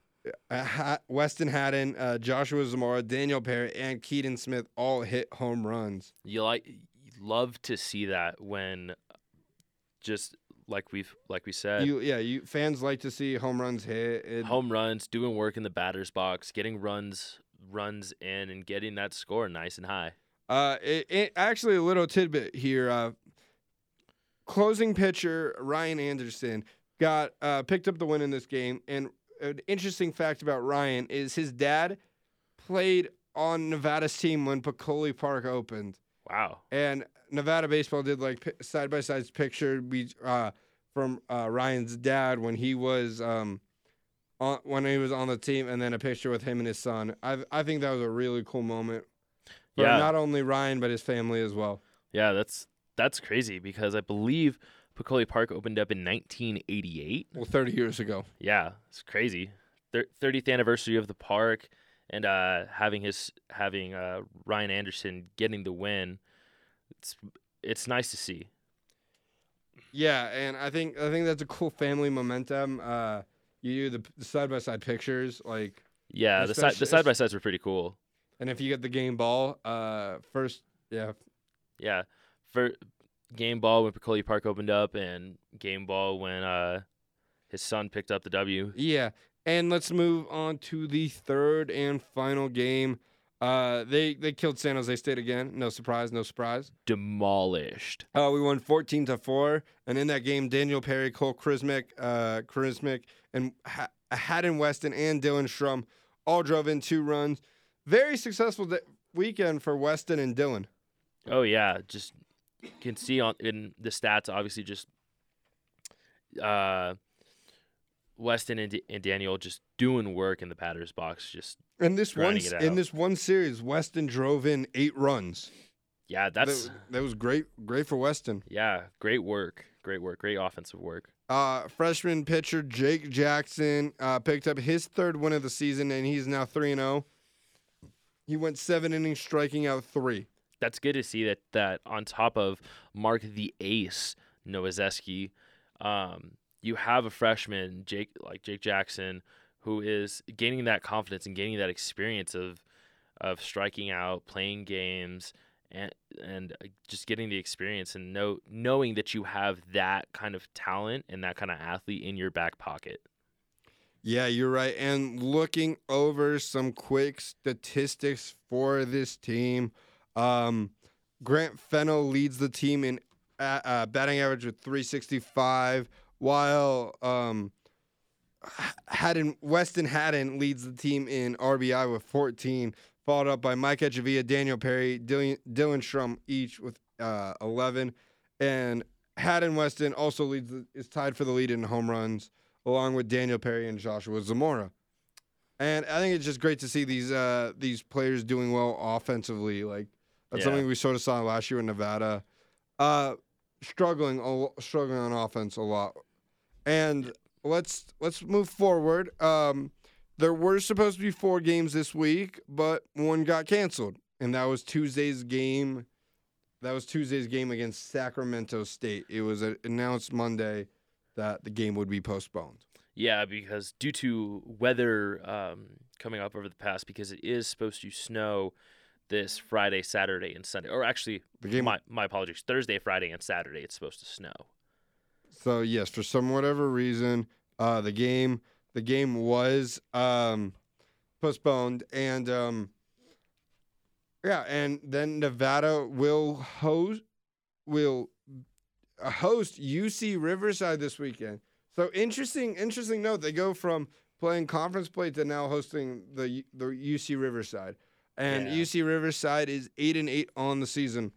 Uh, Weston Haddon, uh, Joshua Zamora, Daniel Perry, and Keaton Smith all hit home runs.
You like you love to see that when just like we've like we said
You, yeah, you fans like to see home runs hit. It,
home runs, doing work in the batter's box, getting runs runs in, and getting that score nice and high.
Uh, it, it, actually, a little tidbit here. Uh, closing pitcher Ryan Anderson got uh, picked up the win in this game, and an interesting fact about Ryan is his dad played on Nevada's team when Peccole Park opened.
Wow.
and Nevada baseball did like side by side picture be, uh, from uh, Ryan's dad when he was um, on, when he was on the team, and then a picture with him and his son. I I think that was a really cool moment for
Yeah.
not only Ryan but his family as well.
Yeah, that's that's crazy because I believe Peccole Park opened up in 1988.
Well, 30 years ago.
Yeah, it's crazy. Thir- 30th anniversary of the park, and uh, having his having uh, Ryan Anderson getting the win. It's it's nice to see.
Yeah, and I think I think that's a cool family momentum. Uh, you do the side by side pictures, like,
Yeah, the side the side by sides were pretty cool.
and if you get the game ball, uh, first, yeah,
Yeah, for game ball when Peccole Park opened up, and game ball when uh, his son picked up the W.
Yeah, and let's move on to the third and final game. Uh, they they killed San Jose State again. No surprise, no surprise.
Demolished.
Uh, we won 14 to four, and in that game, Daniel Perry, Cole Krzmarzick, uh, and ha- Haddon Weston and Dillan Shrum all drove in two runs. Very successful d- weekend for Weston and Dylan.
Oh yeah, just can see on in the stats obviously just uh Weston and, D- and Daniel just doing work in the batter's box. Just
In this one in this one series, Weston drove in eight runs.
yeah, that's
that, that was great, great for Weston.
yeah, great work, great work, great offensive work.
Uh, freshman pitcher Jake Jackson uh, picked up his third win of the season, and he's now three and zero. He went seven innings, striking out three.
That's good to see that that on top of Mark the Ace Nowaczewski, um, you have a freshman Jake like Jake Jackson who is gaining that confidence and gaining that experience of of striking out, playing games, and and uh, just getting the experience and know knowing that you have that kind of talent and that kind of athlete in your back pocket.
Yeah, you're right. And looking over some quick statistics for this team, um, Grant Fennell leads the team in uh, batting average with 365, while um, Haddon Weston Haddon leads the team in RBI with 14, followed up by Mike Echavia, Daniel Perry, Dylan, Dillan Shrum each with uh, 11, and Haddon Weston also leads the, is tied for the lead in home runs along with Daniel Perry and Joshua Zamora. And I think it's just great to see these uh, these players doing well offensively. Like that's
Yeah.
something we sort of saw last year in Nevada, uh, struggling struggling on offense a lot. And let's let's move forward. Um, there were supposed to be four games this week, but one got canceled, and that was Tuesday's game. That was Tuesday's game against Sacramento State. It was uh, announced Monday that the game would be postponed.
Yeah, because due to weather um, coming up over the past, because it is supposed to snow this Friday, Saturday, and Sunday. Or actually,
The game
my my apologies. Thursday, Friday, and Saturday. It's supposed to snow.
So yes, for some whatever reason, uh, the game the game was um, postponed, and um, yeah, and then Nevada will host will host UC Riverside this weekend. So interesting, interesting note. They go from playing conference play to now hosting the the UC Riverside, and
Yeah.
UC Riverside is eight and eight on the season.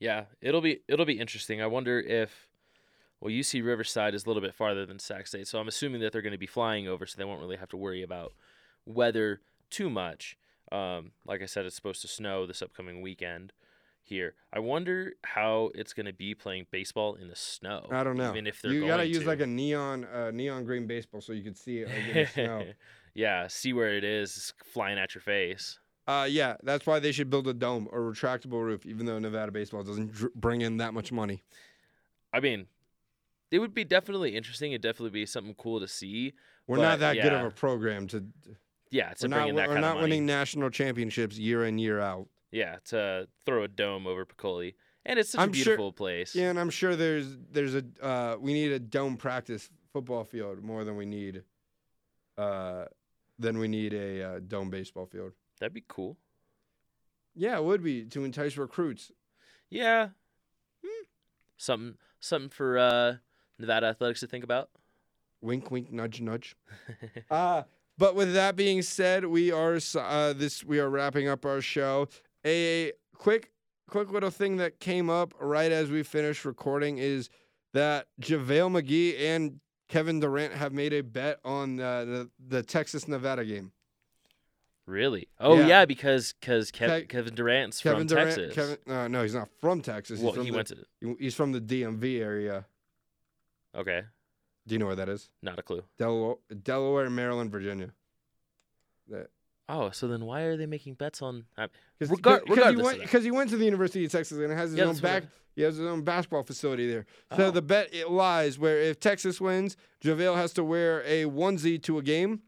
Yeah, it'll be it'll be interesting. I wonder if well, UC Riverside is a little bit farther than Sac State, so I'm assuming that they're going to be flying over, so they won't really have to worry about weather too much. Um, like I said, it's supposed to snow this upcoming weekend here. I wonder how it's going to be playing baseball in the snow.
I don't know.
Even if they're
you
going
gotta use
to.
like a neon uh, neon green baseball so you can see it like in the snow. [LAUGHS]
yeah, see where it is flying at your face.
Uh, yeah, that's why they should build a dome or retractable roof, even though Nevada baseball doesn't dr- bring in that much money.
I mean, it would be definitely interesting. It'd definitely be something cool to see.
We're not that good of a program to.
Yeah, to
We're
bring
not,
in that
we're
kind
not
of money.
winning national championships year in year out.
Yeah, to throw a dome over Peccole, and it's such
I'm
a
sure-
beautiful place.
Yeah, and I'm sure there's there's a uh, we need a dome practice football field more than we need, uh, than we need a uh, dome baseball field.
That'd be cool.
Yeah, it would be to entice recruits.
Yeah, Hmm. something something for uh, Nevada athletics to think about.
Wink, wink, nudge, nudge. [LAUGHS] Uh, but with that being said, we are uh, this we are wrapping up our show. A quick quick little thing that came up right as we finished recording is that JaVale McGee and Kevin Durant have made a bet on uh, the the Texas Nevada game.
Really? Oh
Yeah.
yeah, because because Kev-
Ke-
Kevin Durant's
Kevin
from
Durant,
Texas.
Kevin, uh, no, he's not from Texas. He's
well,
from
he
the,
went to.
He's from the DMV area.
Okay,
Do you know where that is?
not a clue.
Delaware, Delaware, Maryland, Virginia. That
Oh, so then why are they making bets on? I-
Because
Regar-
he went he went to the University of Texas and it has his
Yeah,
own
that's what I-
back. He has his own basketball facility there. So
Oh.
the bet it lies where if Texas wins, JaVale has to wear a onesie to a game.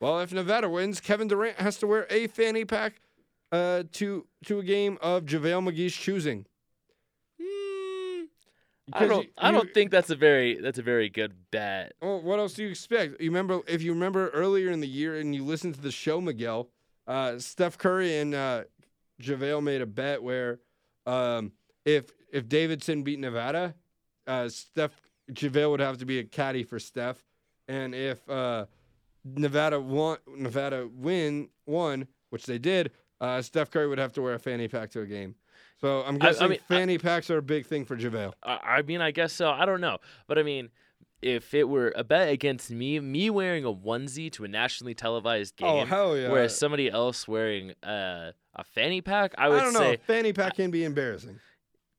Well, if Nevada wins, Kevin Durant has to wear a fanny pack uh, to to a game of JaVale McGee's choosing.
I don't.
you-
I don't think that's a very. That's a very good bet.
Well, what else do you expect? You remember if you remember earlier in the year and you listened to the show, Miguel, uh, Steph Curry and uh, JaVale made a bet where um, if if Davidson beat Nevada, uh, Steph JaVale would have to be a caddy for Steph, and if uh, Nevada won, Nevada win won, which they did, uh, Steph Curry would have to wear a fanny pack to a game. So I'm
I- I
guessing
mean, I-
fanny packs are a big thing for JaVale.
I, I mean, I guess so. I don't know, but I mean, if it were a bet against me, me wearing a onesie to a nationally televised game,
Oh hell yeah!
whereas somebody else wearing uh, a fanny pack, I would
I don't know.
say
Fanny pack can be embarrassing.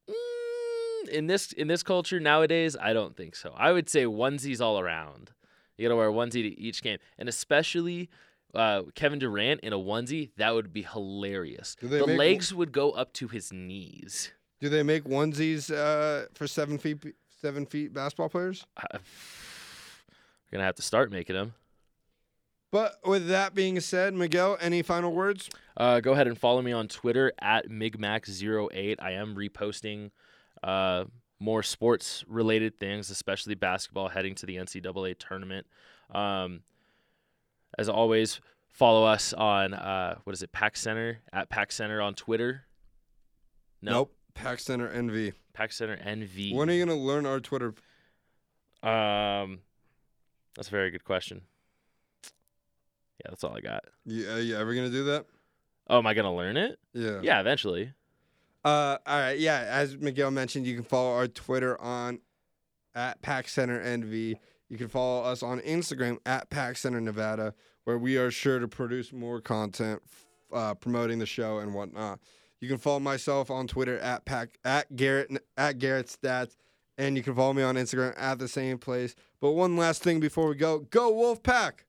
mm, in this in this culture nowadays, I don't think so. I would say onesies all around. You gotta wear a onesie to each game, and especially uh, Kevin Durant in a onesie, that would be hilarious. The
make-
legs would go up to his knees.
Do they make onesies uh, for seven feet seven feet basketball players?
We're gonna have to start making them.
But with that being said, Miguel, any final words?
Uh, go ahead and follow me on Twitter at migmac08. I am reposting uh, more sports related things, especially basketball heading to the NCAA tournament. Um, as always, follow us on uh, what is it, Pack Center at Pack Center on Twitter. No,
Nope. Pack Center NV.
Pack Center NV.
When are you gonna learn our Twitter?
Um, that's a very good question. Yeah, that's all I got.
You, uh, you ever gonna do that?
Oh, am I gonna learn it?
Yeah.
Yeah, eventually.
Uh, all right. Yeah. As Miguel mentioned, you can follow our Twitter on at Pack Center NV. You can follow us on Instagram at Pack Center Nevada, where we are sure to produce more content uh, promoting the show and whatnot. You can follow myself on Twitter at pack at Garrett at Garrett Stats, and you can follow me on Instagram at the same place. But one last thing before we go, go Wolf Pack!